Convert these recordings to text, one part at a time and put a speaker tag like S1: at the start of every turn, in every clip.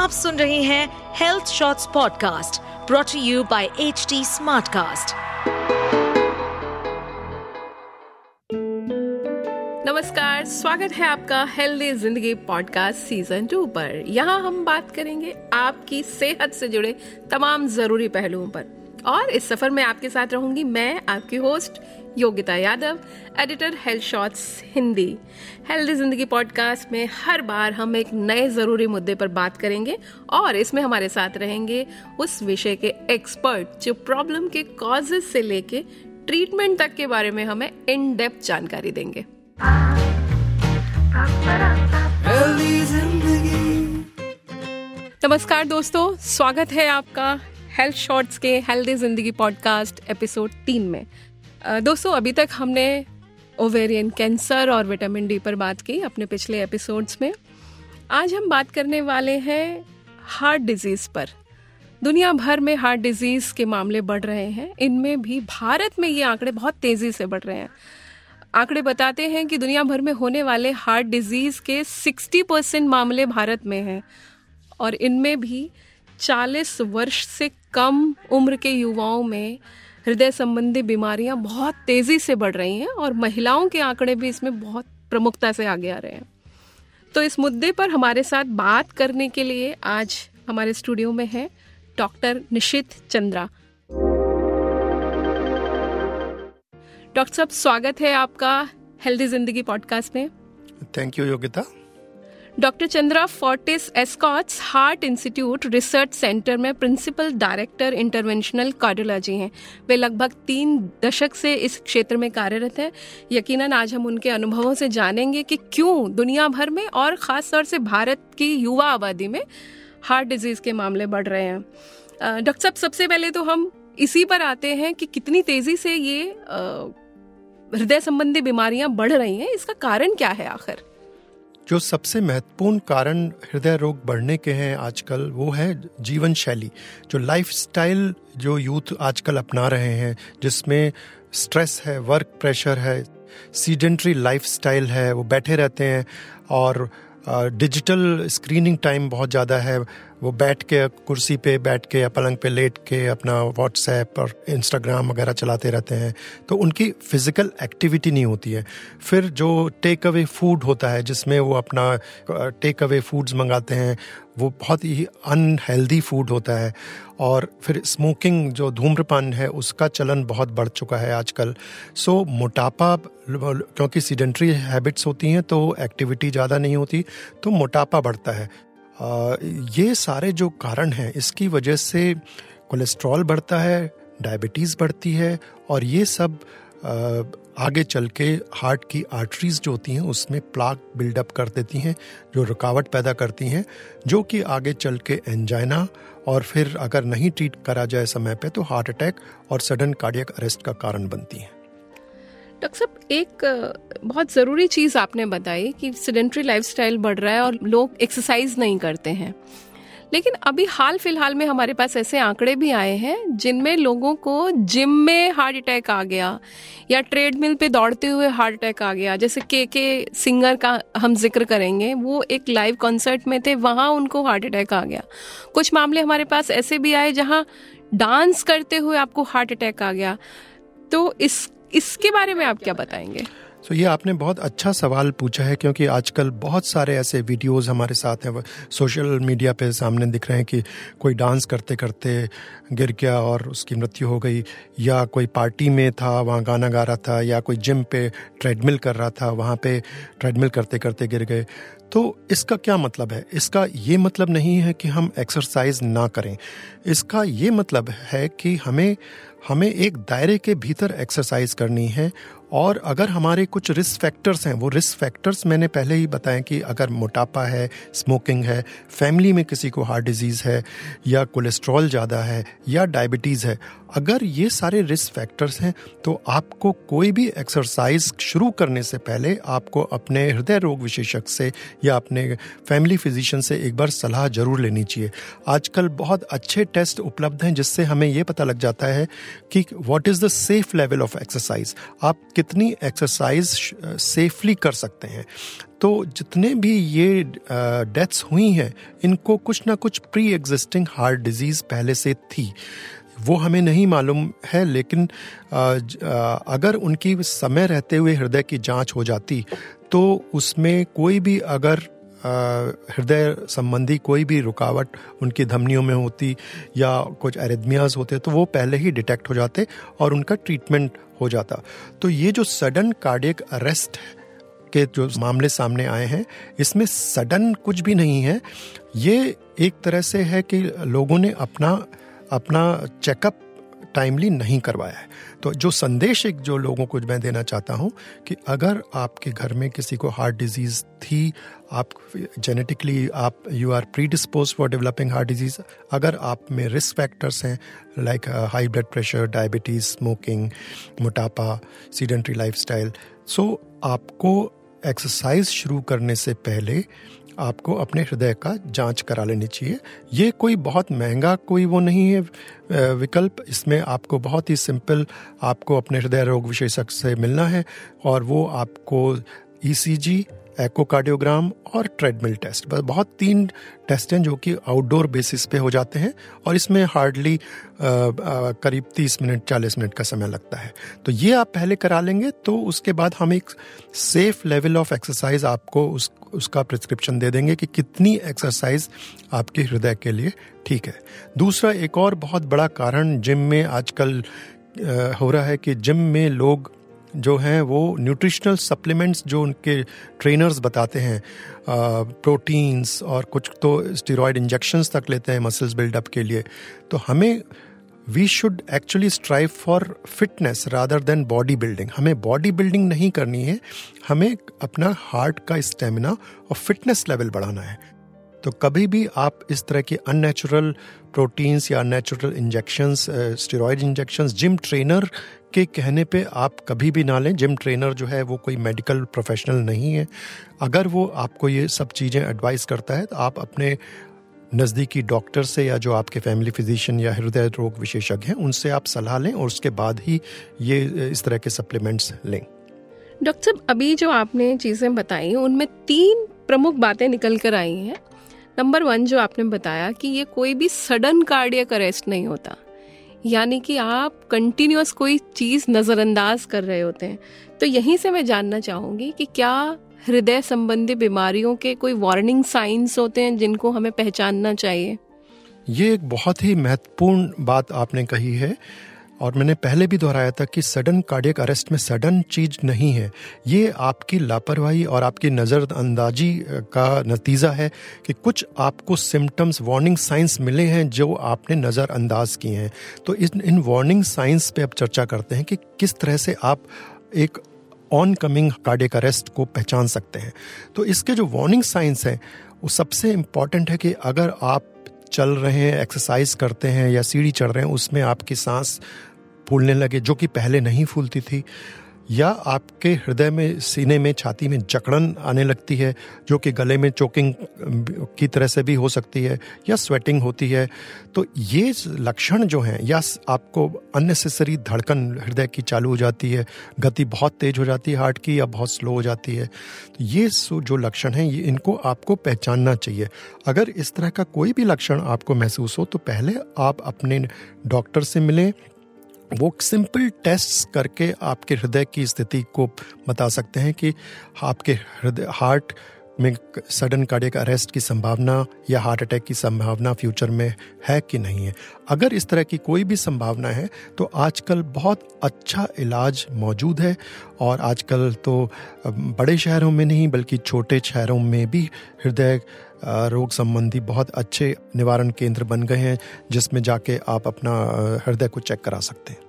S1: आप सुन रहे हैं health shorts podcast brought you by H T smartcast
S2: नमस्कार, स्वागत है आपका हेल्दी ज़िंदगी पॉडकास्ट सीज़न टू पर। यहाँ हम बात करेंगे आपकी सेहत से जुड़े तमाम ज़रूरी पहलुओं पर। और इस सफ़र में आपके साथ रहूँगी मैं आपकी host Yogita Yadav editor health shots Hindi. Healthy Zindagi podcast में हर बार हम एक नए ज़रूरी मुद्दे पर बात करेंगे और इसमें हमारे साथ रहेंगे उस विषय के एक्सपर्ट जो प्रॉब्लम के कॉजेस से लेके ट्रीटमेंट तक के बारे में हमें इन डेप्थ जानकारी देंगे। नमस्कार दोस्तों स्वागत है आपका हेल्थ शॉर्ट्स के हेल्दी ज़िंदगी पॉडकास्ट एपिसोड तीन में। दोस्तों, अभी तक हमने ओवेरियन कैंसर और विटामिन डी पर बात की अपने पिछले एपिसोड्स में। आज हम बात करने वाले हैं हार्ट डिज़ीज़ पर। दुनिया भर में हार्ट डिज़ीज़ के मामले बढ़ रहे हैं। इनमें भी भारत में ये आंकड़े बहुत तेज़ी से बढ़ रहे हैं। आंकड़े बताते हैं कि दुनिया भर में होने वाले हार्ट डिज़ीज़ के 60 परसेंट मामले भारत में हैं। और इनमें भी 40 वर्ष से कम उम्र के युवाओं में हृदय संबंधी बीमारियाँ बहुत तेज़ी से बढ़ रही हैं और महिलाओं के आंकड़े भी इसमें बहुत प्रमुखता से आगे आ रहे हैं। तो इस मुद्दे पर हमारे साथ बात करने के लिए आज हमारे स्टूडियो में है डॉक्टर निशित चंद्रा। डॉक्टर साहब, स्वागत है आपका हेल्दी ज़िंदगी पॉडकास्ट में।
S3: Thank you Yogita.
S2: Doctor Chandra Fortis Escorts heart institute research centre में प्रिंसिपल डायरेक्टर इंटरवेंशनल कार्डियोलॉजी हैं। वे लगभग तीन दशक से इस क्षेत्र में कार्यरत हैं। यकीनन आज हम उनके अनुभवों से जानेंगे कि क्यों दुनिया भर में और ख़ास तौर से भारत की युवा आबादी में हार्ट डिज़ीज़ के मामले बढ़ रहे हैं। डॉक्टर साहब, सबसे पहले तो हम इसी पर आते हैं कि कितनी तेज़ी से ये हृदय संबंधी बीमारियाँ बढ़ रही हैं। इसका कारण क्या है आखिर?
S3: जो सबसे महत्वपूर्ण कारण हृदय रोग बढ़ने के हैं आजकल, वो है जीवन शैली, जो लाइफ स्टाइल जो यूथ आजकल अपना रहे हैं, जिसमें स्ट्रेस है वर्क प्रेशर है सीडेंट्री लाइफ स्टाइल है, वो बैठे रहते हैं और डिजिटल स्क्रीनिंग टाइम बहुत ज़्यादा है। वो बैठ के, कुर्सी पे बैठ के या पलंग पे लेट के अपना व्हाट्सएप और इंस्टाग्राम वगैरह चलाते रहते हैं। तो उनकी फ़िज़िकल एक्टिविटी नहीं होती है। फिर जो टेक अवे फ़ूड होता है, जिसमें वो अपना टेक अवे फूड्स मंगाते हैं, वो बहुत ही अनहेल्दी फ़ूड होता है। और फिर स्मोकिंग जो धूम्रपान है उसका चलन बहुत बढ़ चुका है आजकल। सो मोटापा क्योंकि सीडेंट्री हैबिट्स होती हैं तो एक्टिविटी ज़्यादा नहीं होती तो मोटापा बढ़ता है। आ, ये सारे जो कारण हैं इसकी वजह से कोलेस्ट्रॉल बढ़ता है डायबिटीज़ बढ़ती है और ये सब आगे चल के हार्ट की आर्टरीज जो होती हैं, उसमें प्लाक बिल्डअप कर देती हैं, जो रुकावट पैदा करती हैं, जो कि आगे चल के एंजाइना और फिर अगर नहीं ट्रीट करा जाए समय पे तो हार्ट अटैक और सडन कार्डियक अरेस्ट का कारण बनती हैं।
S2: डॉक्टर साहब, एक बहुत ज़रूरी चीज़ आपने बताई कि सीडेंट्री लाइफस्टाइल बढ़ रहा है और लोग एक्सरसाइज नहीं करते हैं। लेकिन अभी हाल फ़िलहाल में हमारे पास ऐसे आंकड़े भी आए हैं जिनमें लोगों को जिम में हार्ट अटैक आ गया या ट्रेडमिल पे दौड़ते हुए हार्ट अटैक आ गया। जैसे के के सिंगर का हम ज़िक्र करेंगे, वो एक लाइव कॉन्सर्ट में थे, वहाँ उनको हार्ट अटैक आ गया। कुछ मामले हमारे पास ऐसे भी आए जहाँ डांस करते हुए आपको हार्ट अटैक आ गया। तो इस, इसके बारे में आप क्या बताएँगे?
S3: तो ये आपने बहुत अच्छा सवाल पूछा है क्योंकि आजकल बहुत सारे ऐसे वीडियोस हमारे साथ हैं। सोशल मीडिया पे सामने दिख रहे हैं कि कोई डांस करते करते गिर गया और उसकी मृत्यु हो गई, या कोई पार्टी में था, वहाँ गाना गा रहा था, या कोई जिम पे ट्रेडमिल कर रहा था, वहाँ पे ट्रेडमिल करते करते गिर गए। तो इसका क्या मतलब है? इसका ये मतलब नहीं है कि हम एक्सरसाइज ना करें। इसका ये मतलब है कि हमें हमें एक दायरे के भीतर एक्सरसाइज करनी है और अगर हमारे कुछ रिस्क फैक्टर्स हैं, वो रिस्क फैक्टर्स मैंने पहले ही बताएँ कि अगर मोटापा है स्मोकिंग है फैमिली में किसी को हार्ट डिज़ीज़ है, या कोलेस्ट्रॉल ज़्यादा है, या डायबिटीज़ है अगर ये सारे रिस्क फैक्टर्स हैं तो आपको कोई भी एक्सरसाइज शुरू करने से पहले आपको अपने हृदय रोग विशेषज्ञ से या अपने फैमिली फिजिशियन से एक बार सलाह ज़रूर लेनी चाहिए। आजकल बहुत अच्छे टेस्ट उपलब्ध हैं, जिससे हमें ये पता लग जाता है कि what is the safe level of exercise आप कितनी एक्सरसाइज सेफली कर सकते हैं। तो जितने भी ये डेथ्स हुई हैं, इनको कुछ ना कुछ प्री एग्जिस्टिंग हार्ट डिज़ीज़ पहले से थी। वो हमें नहीं मालूम है, लेकिन अगर उनकी समय रहते हुए हृदय की जाँच हो जाती तो उसमें कोई भी अगर हृदय संबंधी कोई भी रुकावट उनकी धमनियों में होती या कुछ एरिदमियाज होते तो वो पहले ही डिटेक्ट हो जाते और उनका ट्रीटमेंट हो जाता। तो ये जो सडन कार्डियक अरेस्ट के जो मामले सामने आए हैं, इसमें सडन कुछ भी नहीं है। ये एक तरह से है कि लोगों ने अपना अपना चेकअप टाइमली नहीं करवाया है। तो जो संदेश एक जो लोगों को मैं देना चाहता हूँ कि अगर आपके घर में किसी को हार्ट डिज़ीज़ थी, आप जेनेटिकली आप you are predispose for developing heart disease अगर आप में रिस्क फैक्टर्स हैं like high blood pressure diabetes smoking मोटापा सीडेंट्री लाइफ सो आपको एक्सरसाइज शुरू करने से पहले आपको अपने हृदय का जाँच करा लेनी चाहिए। ये कोई बहुत महँगा कोई वो नहीं है विकल्प। इसमें आपको बहुत ही सिंपल आपको अपने हृदय रोग विशेषज्ञ से मिलना है और वो आपको ईसीजी एकोकार्डियोग्राम और ट्रेडमिल टेस्ट बस बहुत तीन टेस्ट हैं जो कि आउटडोर बेसिस पे हो जाते हैं और इसमें हार्डली करीब तीस मिनट, चालीस मिनट का समय लगता है। तो ये आप पहले करा लेंगे तो उसके बाद हम एक सेफ़ लेवल ऑफ़ एक्सरसाइज आपको उस, उसका प्रिस्क्रिप्शन दे देंगे कि कितनी एक्सरसाइज आपके हृदय के लिए ठीक है। दूसरा एक और बहुत बड़ा कारण जिम में आजकल हो रहा है कि जिम में लोग जो हैं वो न्यूट्रिशनल सप्लीमेंट्स जो उनके ट्रेनर्स बताते हैं प्रोटीन्स और कुछ तो स्टेरॉयड इंजेक्शंस तक लेते हैं मसल्स बिल्डअप के लिए। तो हमें we should actually strive for fitness rather than body building हमें बॉडी बिल्डिंग नहीं करनी है, हमें अपना हार्ट का स्टेमिना और फिटनेस लेवल बढ़ाना है। तो कभी भी आप इस तरह के अननेचुरल प्रोटीन्स या unnatural injections steroid injections gym trainer के कहने पे आप कभी भी ना लें। जिम ट्रेनर जो है, वो कोई मेडिकल प्रोफेशनल नहीं है। अगर वो आपको ये सब चीज़ें एडवाइस करता है तो आप अपने नज़दीकी डॉक्टर से या जो आपके फैमिली फिजिशियन या हृदय रोग विशेषज्ञ हैं, उनसे आप सलाह लें और उसके बाद ही ये, इस तरह के सप्लीमेंट्स लें।
S2: डॉक्टर साहब, अभी जो आपने चीज़ें बताई, उनमें तीन प्रमुख बातें निकल कर आई हैं। नंबर वन जो आपने बताया कि ये कोई भी सडन कार्डियक अरेस्ट नहीं होता। यानी कि आप कंटिन्यूस कोई चीज़ नज़रअंदाज कर रहे होते हैं। तो यहीं से मैं जानना चाहूँगी कि क्या हृदय संबंधी बीमारियों के कोई वार्निंग साइंस होते हैं जिनको हमें पहचानना चाहिए?
S3: ये एक बहुत ही महत्वपूर्ण बात आपने कही है। और मैंने पहले भी दोहराया था कि सडन कार्डियक अरेस्ट में सडन चीज़ नहीं है। ये आपकी लापरवाही और आपकी नज़रअंदाजी का नतीजा है कि कुछ आपको सिम्टम्स वार्निंग साइंस मिले हैं जो आपने नज़रअंदाज किए हैं। तो इन इन वार्निंग साइंस पे अब चर्चा करते हैं कि किस तरह से आप एक ऑन कमिंग कार्डियक अरेस्ट को पहचान सकते हैं। तो इसके जो वार्निंग साइंस हैं, वो सबसे इंपॉर्टेंट है कि अगर आप चल रहे हैं एक्सरसाइज करते हैं या सीढ़ी चढ़ रहे हैं, उसमें आपकी सांस फूलने लगे, जो कि पहले नहीं फूलती थी, या आपके हृदय में, सीने में, छाती में जकड़न आने लगती है, जो कि गले में चोकिंग की तरह से भी हो सकती है, या स्वेटिंग होती है तो ये लक्षण जो हैं, या आपको अननेसेसरी धड़कन हृदय की चालू हो जाती है, गति बहुत तेज हो जाती है हार्ट की, या बहुत स्लो हो जाती है तो ये जो लक्षण हैं, ये इनको आपको पहचानना चाहिए। अगर इस तरह का कोई भी लक्षण आपको महसूस हो तो पहले आप अपने डॉक्टर से मिलें वो सिंपल टेस्ट करके आपके हृदय की स्थिति को बता सकते हैं कि आपके हृदय हार्ट में सडन कार्डियक अरेस्ट की संभावना या हार्ट अटैक की संभावना फ्यूचर में है कि नहीं है? अगर इस तरह की कोई भी संभावना है तो आजकल बहुत अच्छा इलाज मौजूद है और आजकल तो बड़े शहरों में नहीं, बल्कि छोटे शहरों में भी हृदय रोग संबंधी बहुत अच्छे निवारण केंद्र बन गए हैं, जिसमें जाके आप अपना हृदय को चेक करा सकते हैं।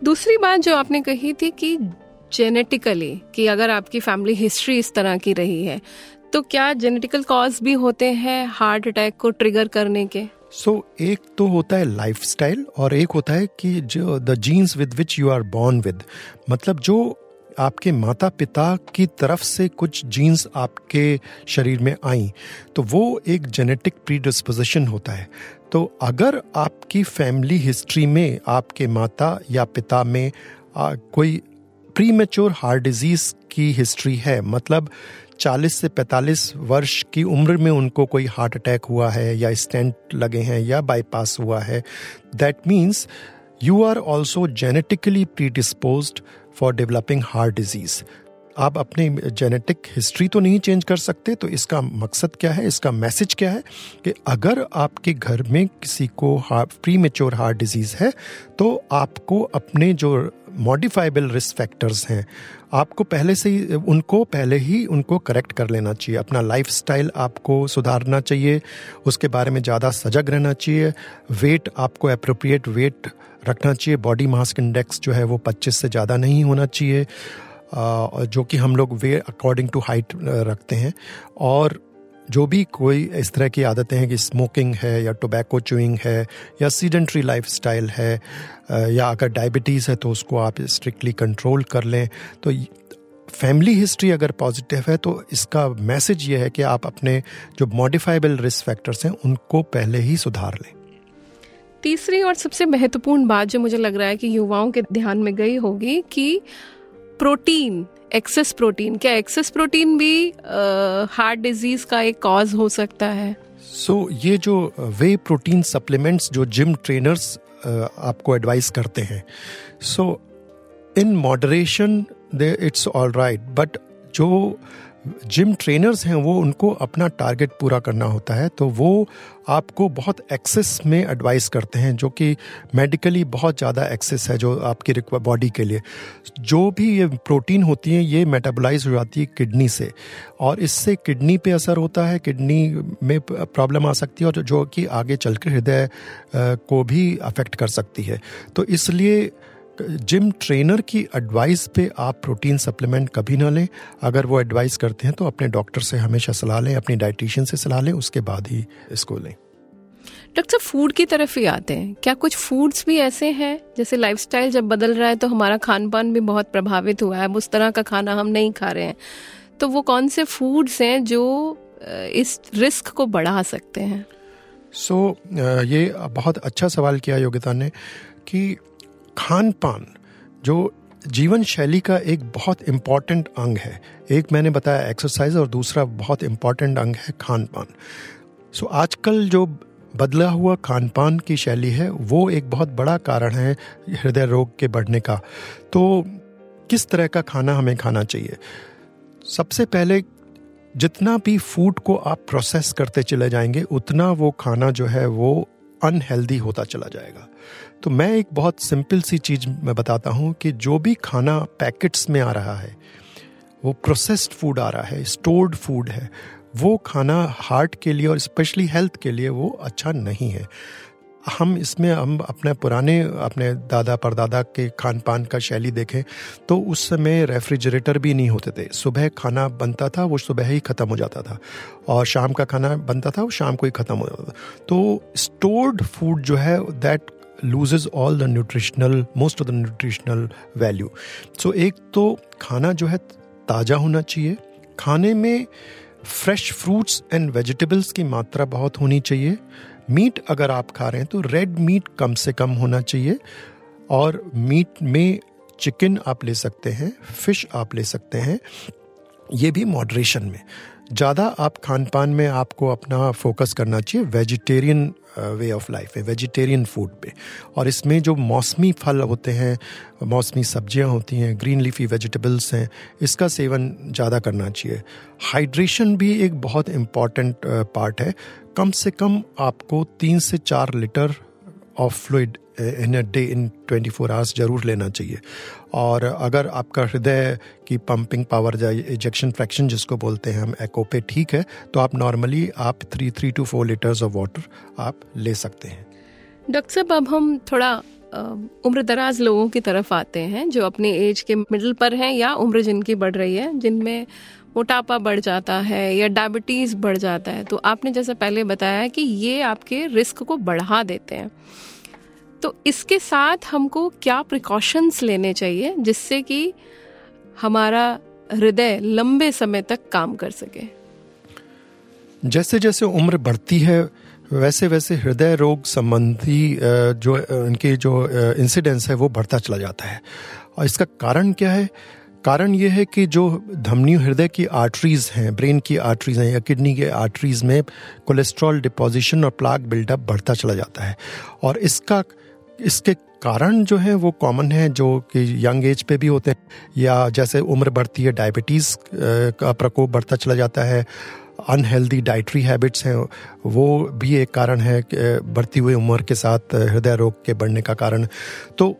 S2: दूसरी बात जो आपने कही थी कि जेनेटिकली कि अगर आपकी फैमिली हिस्ट्री इस तरह की रही है तो क्या जेनेटिकल कॉज भी होते हैं हार्ट अटैक को ट्रिगर करने के?
S3: सो so, एक तो होता है लाइफस्टाइल और एक होता है कि जो the genes with which you are born with मतलब जो आपके माता पिता की तरफ़ से कुछ जीन्स आपके शरीर में आई तो वो एक जेनेटिक प्रीडिस्पोजिशन होता है। तो अगर आपकी फैमिली हिस्ट्री में आपके माता या पिता में आ, कोई प्री मेच्योर हार्ट डिज़ीज़ की हिस्ट्री है। मतलब 40 से 45 वर्ष की उम्र में उनको कोई हार्ट अटैक हुआ है या स्टेंट लगे हैं या बाईपास हुआ है। That means you are also genetically pre predispose for developing heart disease आप अपनी जेनेटिक हिस्ट्री तो नहीं चेंज कर सकते तो इसका मकसद क्या है? इसका मैसेज क्या है? कि अगर आपके घर में किसी को प्री मेच्योर हार्ट डिज़ीज़ है तो आपको अपने जो मॉडिफाइबल रिस्क फैक्टर्स हैं। आपको पहले से ही, उनको पहले ही उनको करेक्ट कर लेना चाहिए। अपना लाइफ स्टाइल आपको सुधारना चाहिए, उसके बारे में ज़्यादा सजग रहना चाहिए। वेट आपको अप्रोप्रिएट वेट रखना चाहिए। बॉडी मास इंडेक्स जो है वो 25 से ज़्यादा नहीं होना चाहिए। जो कि हम लोग वे अकॉर्डिंग टू हाइट रखते हैं। और जो भी कोई इस तरह की आदतें हैं कि स्मोकिंग है या टोबैको चूइंग है या सीडेंट्री लाइफ स्टाइल है या अगर डायबिटीज़ है तो उसको आप स्ट्रिक्टली कंट्रोल कर लें। तो फैमिली हिस्ट्री अगर पॉजिटिव है तो इसका मैसेज ये है कि आप अपने जो मॉडिफाइबल रिस्क फैक्टर्स हैं उनको पहले ही सुधार लें।
S2: तीसरी और सबसे महत्वपूर्ण बात जो मुझे लग रहा है कि युवाओं के ध्यान में गई होगी कि प्रोटीन एक्सेस प्रोटीन। क्या एक्सेस प्रोटीन भी हार्ट डिज़ीज़ का एक कॉज हो सकता है?
S3: सो so, ये जो वे प्रोटीन सप्लीमेंट्स जो जिम ट्रेनर्स आपको एडवाइस करते हैं। So in moderation they it's all right but जो जिम ट्रेनर्स हैं, वो उनको अपना टारगेट पूरा करना होता है तो वो आपको बहुत एक्सेस में एडवाइस करते हैं, जो कि मेडिकली बहुत ज़्यादा एक्सेस है, जो आपकी बॉडी के लिए। जो भी ये प्रोटीन होती है, ये मेटाबोलाइज हो जाती है किडनी से। और इससे किडनी पे असर होता है किडनी में प्रॉब्लम आ सकती है, और जो कि आगे चलकर हृदय को भी अफेक्ट कर सकती है। तो इसलिए जिम ट्रेनर की एडवाइस पे आप प्रोटीन सप्लीमेंट कभी ना लें। अगर वो एडवाइस करते हैं तो अपने डॉक्टर से हमेशा सलाह लें अपनी डाइटिशियन से सलाह लें उसके बाद ही इसको लें।
S2: डॉक्टर फ़ूड की तरफ़ ही आते हैं। क्या कुछ फूड्स भी ऐसे हैं? जैसे लाइफस्टाइल जब बदल रहा है तो हमारा खान पान भी बहुत प्रभावित हुआ है। उस तरह का खाना हम नहीं खा रहे हैं। तो वो कौन से फूड्स हैं जो इस रिस्क को बढ़ा सकते हैं?
S3: सो so, ये बहुत अच्छा सवाल किया योगिता ने कि खान पान जो जीवन शैली का एक बहुत इंपॉर्टेंट अंग है। एक मैंने बताया एक्सरसाइज और दूसरा बहुत इंपॉर्टेंट अंग है खान पान सो so, आजकल जो बदला हुआ खान पान की शैली है वो एक बहुत बड़ा कारण है हृदय रोग के बढ़ने का। तो किस तरह का खाना हमें खाना चाहिए? सबसे पहले जितना भी फ़ूड को आप प्रोसेस करते चले जाएँगे उतना वो खाना जो है वो अनहेल्दी होता चला जाएगा। तो मैं एक बहुत सिंपल सी चीज़ मैं बताता हूँ कि जो भी खाना पैकेट्स में आ रहा है, वो प्रोसेस्ड फ़ूड आ रहा है स्टोर्ड फ़ूड है, वो खाना हार्ट के लिए और स्पेशली हेल्थ के लिए वो अच्छा नहीं है। हम इसमें हम अपने पुराने, अपने दादा परदादा के खान पान का शैली देखें तो उस समय रेफ्रिजरेटर भी नहीं होते थे। सुबह खाना बनता था, वो सुबह ही ख़त्म हो जाता था। और शाम का खाना बनता था, वो शाम को ही ख़त्म हो जाता था। तो स्टोर्ड फ़ूड जो है that loses all the nutritional most of the nutritional value so एक तो खाना जो है ताज़ा होना चाहिए। खाने में फ्रेश फ्रूट्स एंड वेजिटेबल्स की मात्रा बहुत होनी चाहिए। मीट अगर आप खा रहे हैं तो रेड मीट कम से कम होना चाहिए। और मीट में चिकन आप ले सकते हैं फ़िश आप ले सकते हैं। ये भी मॉडरेशन में। ज़्यादा आप खान पान में आपको अपना फोकस करना चाहिए वेजिटेरियन वे ऑफ़ लाइफ है वेजिटेरियन फ़ूड पे। और इसमें जो मौसमी फल होते हैं, मौसमी सब्ज़ियाँ होती हैं ग्रीन लीफी वेजिटेबल्स हैं, इसका सेवन ज़्यादा करना चाहिए। हाइड्रेशन भी एक बहुत इंपॉर्टेंट पार्ट है। कम से कम आपको तीन से चार litre of fluid in a day in 24 four hours ज़रूर लेना चाहिए। और अगर आपका हृदय की पंपिंग पावर या इजेक्शन फ्रैक्शन जिसको बोलते हैं हम एको पे ठीक है तो आप नॉर्मली आप three three to four litres of water आप ले सकते हैं।
S2: डॉक्टर साहब, अब हम थोड़ा उम्र दराज लोगों की तरफ़ आते हैं जो अपने एज के मिडल पर हैं या उम्र जिनकी बढ़ रही है, जिनमें मोटापा बढ़ जाता है या डायबिटीज़ बढ़ जाता है। तो आपने जैसे पहले बताया कि ये आपके रिस्क को बढ़ा देते हैं। तो इसके साथ हमको क्या प्रिकॉशंस लेने चाहिए जिससे कि हमारा हृदय लंबे समय तक काम कर सके?
S3: जैसे जैसे उम्र बढ़ती है वैसे वैसे हृदय रोग संबंधी जो इनके जो इंसिडेंस है, वो बढ़ता चला जाता है। और इसका कारण क्या है? कारण यह है कि जो धमनी हृदय की आर्टरीज हैं ब्रेन की आर्टरीज हैं या किडनी के आर्टरीज में कोलेस्ट्रॉल डिपोजिशन और प्लाक बिल्डअप बढ़ता चला जाता है। और इसका इसके कारण जो है वो कॉमन है, जो कि यंग एज पे भी होते हैं, या जैसे उम्र बढ़ती है डायबिटीज़ का प्रकोप बढ़ता चला जाता है अनहेल्दी डाइटरी हैबिट्स हैं, वो भी एक कारण है बढ़ती हुई उम्र के साथ हृदय रोग के बढ़ने का कारण। तो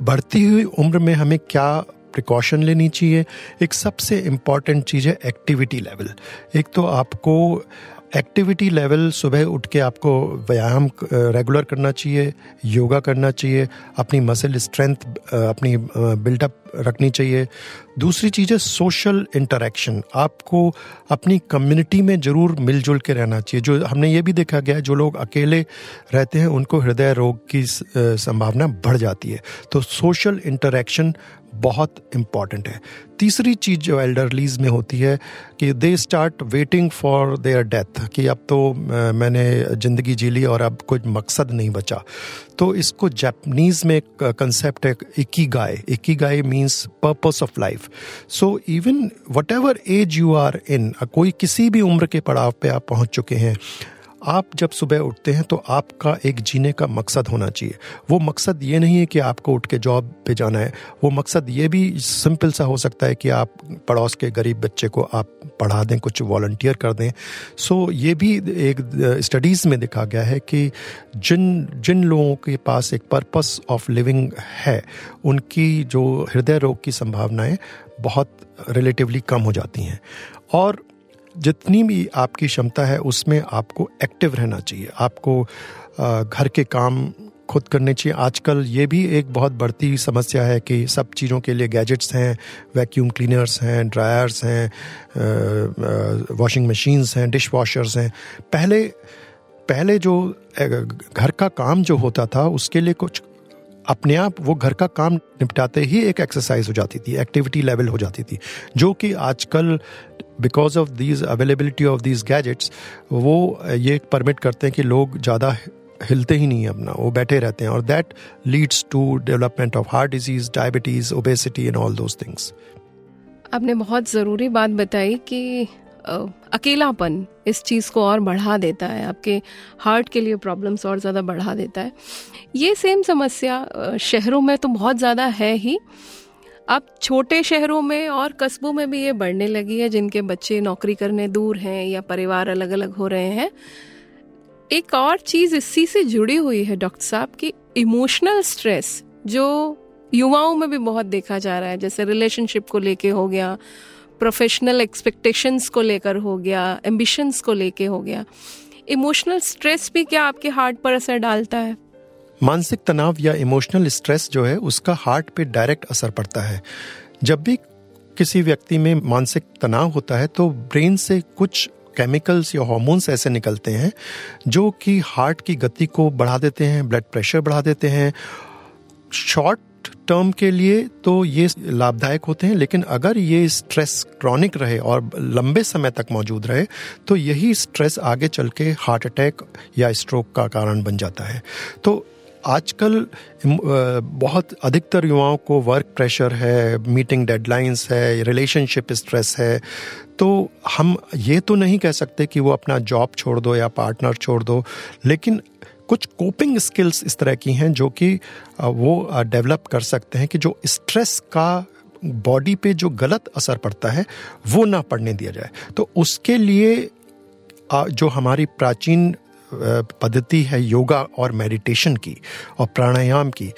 S3: बढ़ती हुई उम्र में हमें क्या प्रिकॉशन लेनी चाहिए? एक सबसे इंपॉर्टेंट चीज़ है एक्टिविटी लेवल एक तो आपको एक्टिविटी लेवल सुबह उठ के आपको व्यायाम रेगुलर करना चाहिए, योगा करना चाहिए, अपनी मसल स्ट्रेंथ अपनी बिल्डअप रखनी चाहिए। दूसरी चीज़ है सोशल इंटरेक्शन आपको अपनी कम्युनिटी में ज़रूर मिलजुल के रहना चाहिए। जो हमने ये भी देखा गया है, जो लोग अकेले रहते हैं, उनको हृदय रोग की संभावना बढ़ जाती है। तो सोशल इंटरेक्शन बहुत इंपॉर्टेंट है। तीसरी चीज़ जो एल्डरलीज में होती है कि they start waiting for their death कि अब तो मैंने ज़िंदगी जी ली और अब कुछ मकसद नहीं बचा। तो इसको जैपनीज में एक कंसेप्ट है ikigai ikigai means purpose of life so even whatever age you are in कोई किसी भी उम्र के पड़ाव पे आप पहुँच चुके हैं आप जब सुबह उठते हैं तो आपका एक जीने का मकसद होना चाहिए। वो मकसद ये नहीं है कि आपको उठ के जॉब पे जाना है। वो मकसद ये भी सिंपल सा हो सकता है कि आप पड़ोस के गरीब बच्चे को आप पढ़ा दें, कुछ वॉल्टियर कर दें। सो ये भी एक स्टडीज़ में देखा गया है कि जिन जिन लोगों के पास एक पर्पस ऑफ़ लिविंग है, उनकी जो हृदय रोग की संभावनाएँ बहुत रिलेटिवली कम हो जाती हैं। और जितनी भी आपकी क्षमता है, उसमें आपको एक्टिव रहना चाहिए। आपको घर के काम खुद करने चाहिए। आजकल ये भी एक बहुत बढ़ती समस्या है कि सब चीज़ों के लिए गैजेट्स हैं वैक्यूम क्लीनर्स हैं ड्रायर्स हैं वॉशिंग मशीन्स हैं डिश वॉशर्स हैं। पहले पहले जो घर का काम जो होता था, उसके लिए कुछ अपने आप वो घर का काम निपटाते ही एक एक्सरसाइज हो जाती थी एक्टिविटी लेवल हो जाती थी। जो कि आजकल because of these availability of these gadgets वो ये परमिट करते हैं कि लोग ज़्यादा हिलते ही नहीं अपना, वो बैठे रहते हैं और that leads to development of heart disease diabetes obesity and all those things
S2: आपने बहुत ज़रूरी बात बताई कि अकेलापन इस चीज़ को और बढ़ा देता है, आपके हार्ट के लिए प्रॉब्लम्स और ज़्यादा बढ़ा देता है। ये सेम समस्या शहरों में तो बहुत ज़्यादा है ही अब छोटे शहरों में और कस्बों में भी ये बढ़ने लगी है, जिनके बच्चे नौकरी करने दूर हैं या परिवार अलग अलग हो रहे हैं। एक और चीज़ इसी से जुड़ी हुई है, डॉक्टर साहब, की इमोशनल स्ट्रेस, जो युवाओं में भी बहुत देखा जा रहा है, जैसे रिलेशनशिप को लेके हो गया, प्रोफेशनल एक्सपेक्टेशंस को लेकर हो गया, एम्बिशंस को लेके हो गया। इमोशनल स्ट्रेस भी क्या आपके हार्ट पर असर डालता है?
S3: मानसिक तनाव या इमोशनल स्ट्रेस जो है, उसका हार्ट पे डायरेक्ट असर पड़ता है। जब भी किसी व्यक्ति में मानसिक तनाव होता है तो ब्रेन से कुछ केमिकल्स या हार्मोन्स ऐसे निकलते हैं, जो कि हार्ट की गति को बढ़ा देते हैं, ब्लड प्रेशर बढ़ा देते हैं। शॉर्ट टर्म के लिए तो ये लाभदायक होते हैं, लेकिन अगर ये स्ट्रेस क्रॉनिक रहे और लंबे समय तक मौजूद रहे तो यही स्ट्रेस आगे चल के हार्ट अटैक या स्ट्रोक का कारण बन जाता है। तो आजकल बहुत अधिकतर युवाओं को वर्क प्रेशर है मीटिंग डेडलाइंस है रिलेशनशिप स्ट्रेस है। तो हम ये तो नहीं कह सकते कि वो अपना जॉब छोड़ दो या पार्टनर छोड़ दो, लेकिन कुछ कोपिंग स्किल्स इस तरह की हैं जो कि वो डेवलप कर सकते हैं कि जो स्ट्रेस का बॉडी पे जो गलत असर पड़ता है, वो ना पड़ने दिया जाए। तो उसके लिए जो हमारी प्राचीन पद्धति है योगा और मेडिटेशन की और प्राणायाम की।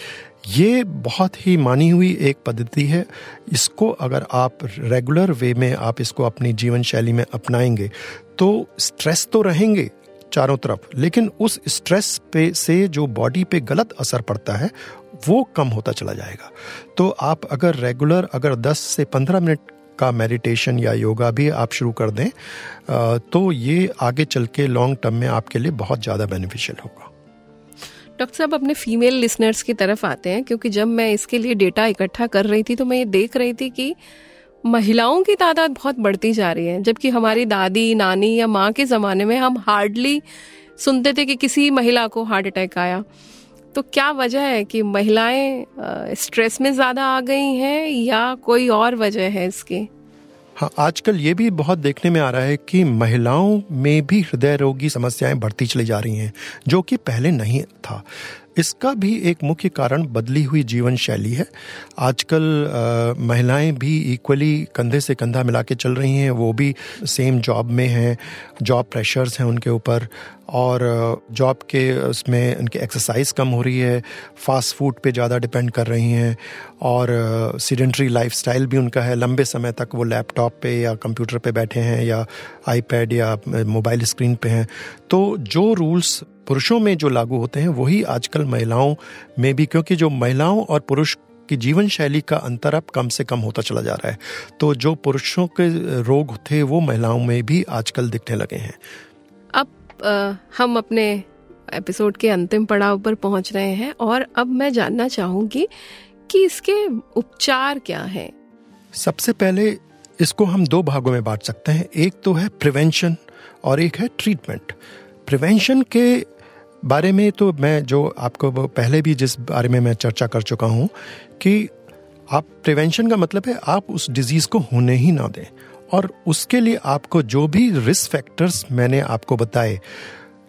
S3: ये बहुत ही मानी हुई एक पद्धति है। इसको अगर आप रेगुलर वे में आप इसको अपनी जीवन शैली में अपनाएँगे तो स्ट्रेस तो रहेंगे चारों तरफ़, लेकिन उस स्ट्रेस पे से जो बॉडी पे गलत असर पड़ता है, वो कम होता चला जाएगा। तो आप अगर रेगुलर अगर 10 से 15 मिनट का मेडिटेशन या योगा भी आप शुरू कर दें तो ये आगे चल के लॉन्ग टर्म में आपके लिए बहुत ज़्यादा बेनिफिशियल होगा।
S2: डॉक्टर साहब, अपने फीमेल लिसनर्स की तरफ़ आते हैं, क्योंकि जब मैं इसके लिए डेटा इकट्ठा कर रही थी तो मैं ये देख रही थी कि महिलाओं की तादाद बहुत बढ़ती जा रही है, जबकि हमारी दादी, नानी या माँ के ज़माने में हम हार्डली सुनते थे कि किसी महिला को हार्ट अटैक आया। तो क्या वजह है कि महिलाएँ स्ट्रेस में ज़्यादा आ गई हैं या कोई और वजह है इसकी?
S3: हाँ आजकल ये भी बहुत देखने में आ रहा है कि महिलाओं में भी हृदय रोगी समस्याएँ बढ़ती चली जा रही हैं, जो कि पहले नहीं था। इसका भी एक मुख्य कारण बदली हुई जीवन शैली है। आजकल महिलाएँ भी इक्वली कंधे से कंधा मिला के चल रही हैं। वो भी सेम जॉब में हैं जॉब प्रेशर्स हैं उनके ऊपर और जॉब के उसमें उनकी एक्सरसाइज कम हो रही है फास्ट फ़ूड पे ज़्यादा डिपेंड कर रही हैं और सीडेंट्री लाइफस्टाइल भी उनका है। लंबे समय तक वो लैपटॉप पे या कंप्यूटर पे बैठे हैं या आईपैड या मोबाइल स्क्रीन पे हैं। तो जो रूल्स पुरुषों में जो लागू होते हैं वही आजकल महिलाओं में भी क्योंकि जो महिलाओं और पुरुष की जीवन शैली का अंतर अब कम से कम होता चला जा रहा है। तो जो पुरुषों के रोग थे वो महिलाओं में भी आजकल दिखने लगे हैं।
S2: अब आ, हम अपने एपिसोड के अंतिम पड़ाव पर पहुँच रहे हैं और अब मैं जानना चाहूँगी कि इसके उपचार क्या हैं।
S3: सबसे पहले इसको हम दो भागों में बांट सकते हैं। एक तो है प्रिवेंशन और एक है ट्रीटमेंट। प्रिवेंशन के बारे में तो मैं जो आपको पहले भी जिस बारे में मैं चर्चा कर चुका हूँ कि आप प्रिवेंशन का मतलब है आप उस डिज़ीज़ को होने ही ना दें। और उसके लिए आपको जो भी रिस्क फैक्टर्स मैंने आपको बताए,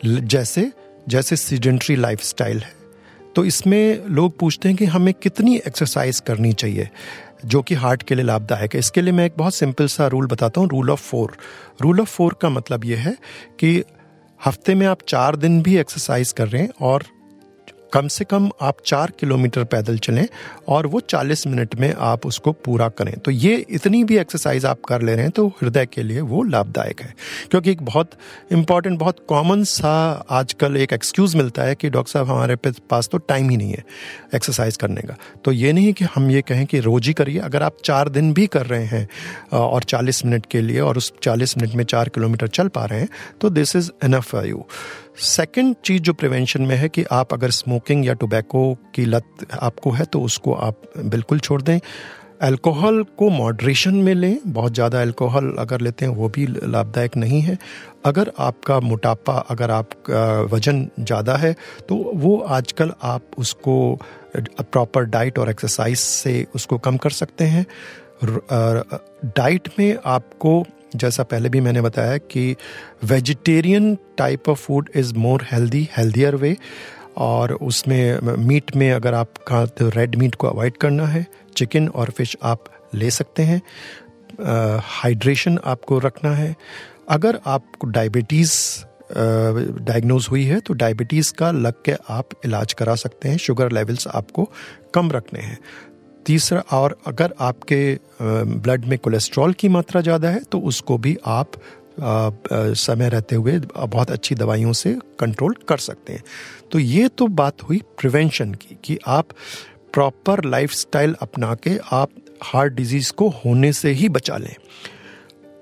S3: जैसे जैसे सीडेंट्री लाइफस्टाइल है तो इसमें लोग पूछते हैं कि हमें कितनी एक्सरसाइज करनी चाहिए, जो कि हार्ट के लिए लाभदायक है। इसके लिए मैं एक बहुत सिंपल सा रूल बताता हूँ rule of four rule of four का मतलब ये है कि हफ़्ते में आप चार दिन भी एक्सरसाइज कर रहे हैं और कम से कम आप चार किलोमीटर पैदल चलें और वो चालीस मिनट में आप उसको पूरा करें। तो ये इतनी भी एक्सरसाइज आप कर ले रहे हैं तो हृदय के लिए वो लाभदायक है। क्योंकि एक बहुत इंपॉर्टेंट बहुत कॉमन सा आजकल एक एक्सक्यूज मिलता है कि डॉक्टर साहब, हमारे पास तो टाइम ही नहीं है एक्सरसाइज करने का। तो ये नहीं कि हम ये कहें कि रोज ही करिए। अगर आप चार दिन भी कर रहे हैं और चालीस मिनट के लिए और उस चालीस मिनट में चार किलोमीटर चल पा रहे हैं तो this is enough you second चीज़ जो प्रिवेंशन में है कि आप अगर स्मोकिंग या टोबैको की लत आपको है तो उसको आप बिल्कुल छोड़ दें। अल्कोहल को मॉडरेशन में लें। बहुत ज़्यादा अल्कोहल अगर लेते हैं, वो भी लाभदायक नहीं है। अगर आपका मोटापा, अगर आपका वज़न ज़्यादा है तो वो आजकल आप उसको प्रॉपर डाइट और एक्सरसाइज से उसको कम कर सकते हैं। डाइट में आपको जैसा पहले भी मैंने बताया कि vegetarian type of food is more healthy healthier way और उसमें मीट में अगर आप खाते तो रेड मीट को अवॉइड करना है चिकन और फ़िश आप ले सकते हैं। हाइड्रेशन uh, आपको रखना है। अगर आपको डायबिटीज़ डायग्नोज हुई है तो डायबिटीज़ का लग के आप इलाज करा सकते हैं। शुगर लेवल्स आपको कम रखने हैं। तीसरा, और अगर आपके ब्लड में कोलेस्ट्रॉल की मात्रा ज़्यादा है तो उसको भी आप समय रहते हुए बहुत अच्छी दवाइयों से कंट्रोल कर सकते हैं। तो ये तो बात हुई प्रिवेंशन की, कि आप प्रॉपर लाइफस्टाइल अपना के आप हार्ट डिज़ीज़ को होने से ही बचा लें।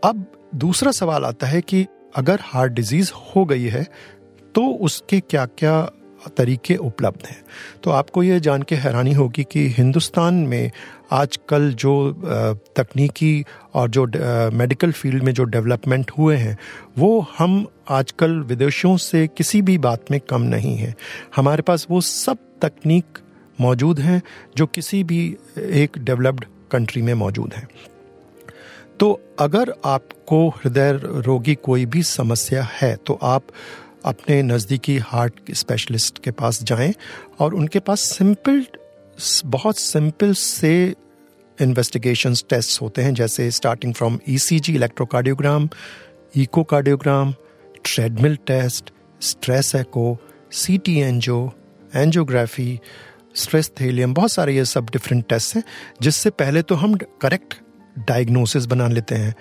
S3: अब दूसरा सवाल आता है कि अगर हार्ट डिज़ीज़ हो गई है तो उसके क्या क्या तरीके उपलब्ध हैं। तो आपको ये जान के हैरानी होगी कि हिंदुस्तान में आजकल जो तकनीकी और जो मेडिकल फ़ील्ड में जो डेवलपमेंट हुए हैं, वो हम आजकल विदेशों से किसी भी बात में कम नहीं है। हमारे पास वो सब तकनीक मौजूद हैं जो किसी भी एक डेवलप्ड कंट्री में मौजूद हैं। तो अगर आपको हृदय रोगी कोई भी समस्या है तो आप अपने नज़दीकी हार्ट स्पेशलिस्ट के पास जाएँ और उनके पास सिंपल, बहुत सिंपल से इन्वेस्टिगेशन टेस्ट होते हैं, जैसे starting from ECG electrocardiogram echocardiogram treadmill test stress echo C T angio angiography stress thallium बहुत सारे ये सब डिफरेंट टेस्ट हैं, जिससे पहले तो हम करेक्ट डायग्नोसिस बना लेते हैं।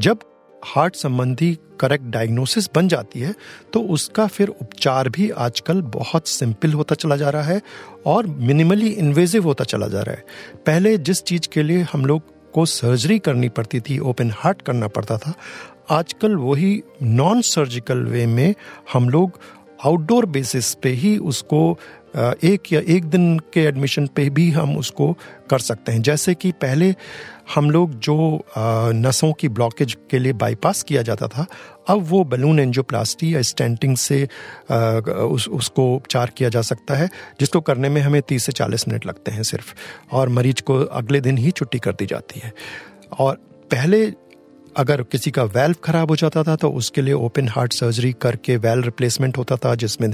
S3: जब हार्ट संबंधी करेक्ट डायग्नोसिस बन जाती है तो उसका फिर उपचार भी आजकल बहुत सिंपल होता चला जा रहा है और मिनिमली इन्वेजिव होता चला जा रहा है। पहले जिस चीज़ के लिए हम लोग को सर्जरी करनी पड़ती थी ओपन हार्ट करना पड़ता था, आजकल वही नॉन सर्जिकल वे में हम लोग आउटडोर बेसिस पे ही उसको एक या एक दिन के एडमिशन पे भी हम उसको कर सकते हैं। जैसे कि पहले हम लोग जो नसों की ब्लॉकेज के लिए बाईपास किया जाता था, अब वो बलून एंजियोप्लास्टी या स्टेंटिंग से उस, उसको उपचार किया जा सकता है, जिसको करने में हमें तीस से चालीस मिनट लगते हैं सिर्फ़, और मरीज़ को अगले दिन ही छुट्टी कर दी जाती है। और पहले अगर किसी का वेल्व खराब हो जाता था तो उसके लिए ओपन हार्ट सर्जरी करके वेल रिप्लेसमेंट होता था, जिसमें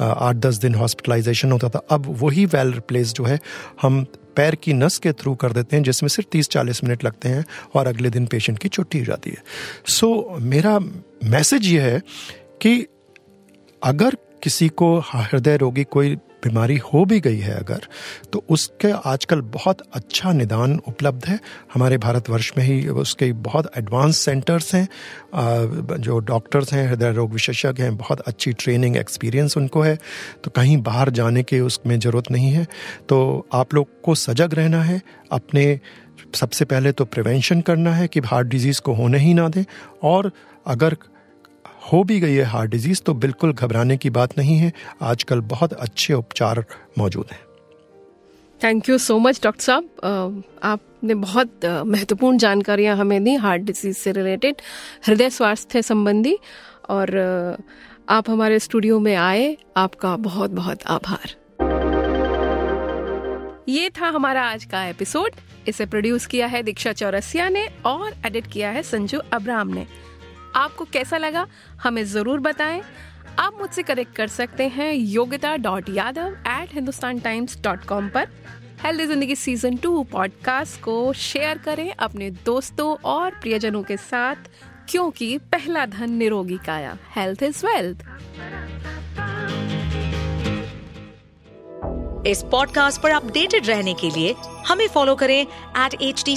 S3: आठ दस दिन हॉस्पिटलाइजेशन होता था। अब वही वेल रिप्लेस जो है, हम पैर की नस के थ्रू कर देते हैं, जिसमें सिर्फ़ तीस चालीस मिनट लगते हैं और अगले दिन पेशेंट की छुट्टी हो जाती है। सो मेरा मैसेज ये है कि अगर किसी को हृदय रोगी कोई बीमारी हो भी गई है अगर तो उसके आजकल बहुत अच्छा निदान उपलब्ध है। हमारे भारतवर्ष में ही उसके बहुत एडवांस सेंटर्स हैं जो डॉक्टर्स हैं, हृदय रोग विशेषज्ञ हैं, बहुत अच्छी ट्रेनिंग एक्सपीरियंस उनको है। तो कहीं बाहर जाने की उसमें ज़रूरत नहीं है। तो आप लोग को सजग रहना है, अपने सबसे पहले तो प्रिवेंशन करना है कि हार्ट डिज़ीज़ को होने ही ना दें। और अगर हो भी गई है हार्ट डिज़ीज़ तो बिल्कुल घबराने की बात नहीं है। आजकल बहुत अच्छे उपचार मौजूद हैं।
S2: Thank you so much doctor साहब। आपने बहुत महत्वपूर्ण जानकारियाँ हमें दी हार्ट डिज़ीज़ से रिलेटेड, हृदय स्वास्थ्य संबंधी। और आप हमारे स्टूडियो में आए, आपका बहुत बहुत आभार। ये था हमारा आज का एपिसोड। इसे प्रोड्यूस किया है दीक्षा चौरसिया ने और एडिट किया है संजू अब्राम ने। आपको कैसा लगा, हमें ज़रूर बताएँ। आप मुझसे कनेक्ट कर सकते हैं Yogita dot Yadav at Hindustan Times dot com पर। Healthy Zindagi season two podcast को शेयर करें अपने दोस्तों और प्रियजनों के साथ, क्योंकि पहला धन निरोगी काया। हेल्थ इज़ वेल्थ
S1: इस पॉडकास्ट पर अपडेटेड रहने के लिए हमें फॉलो करें एट एच डी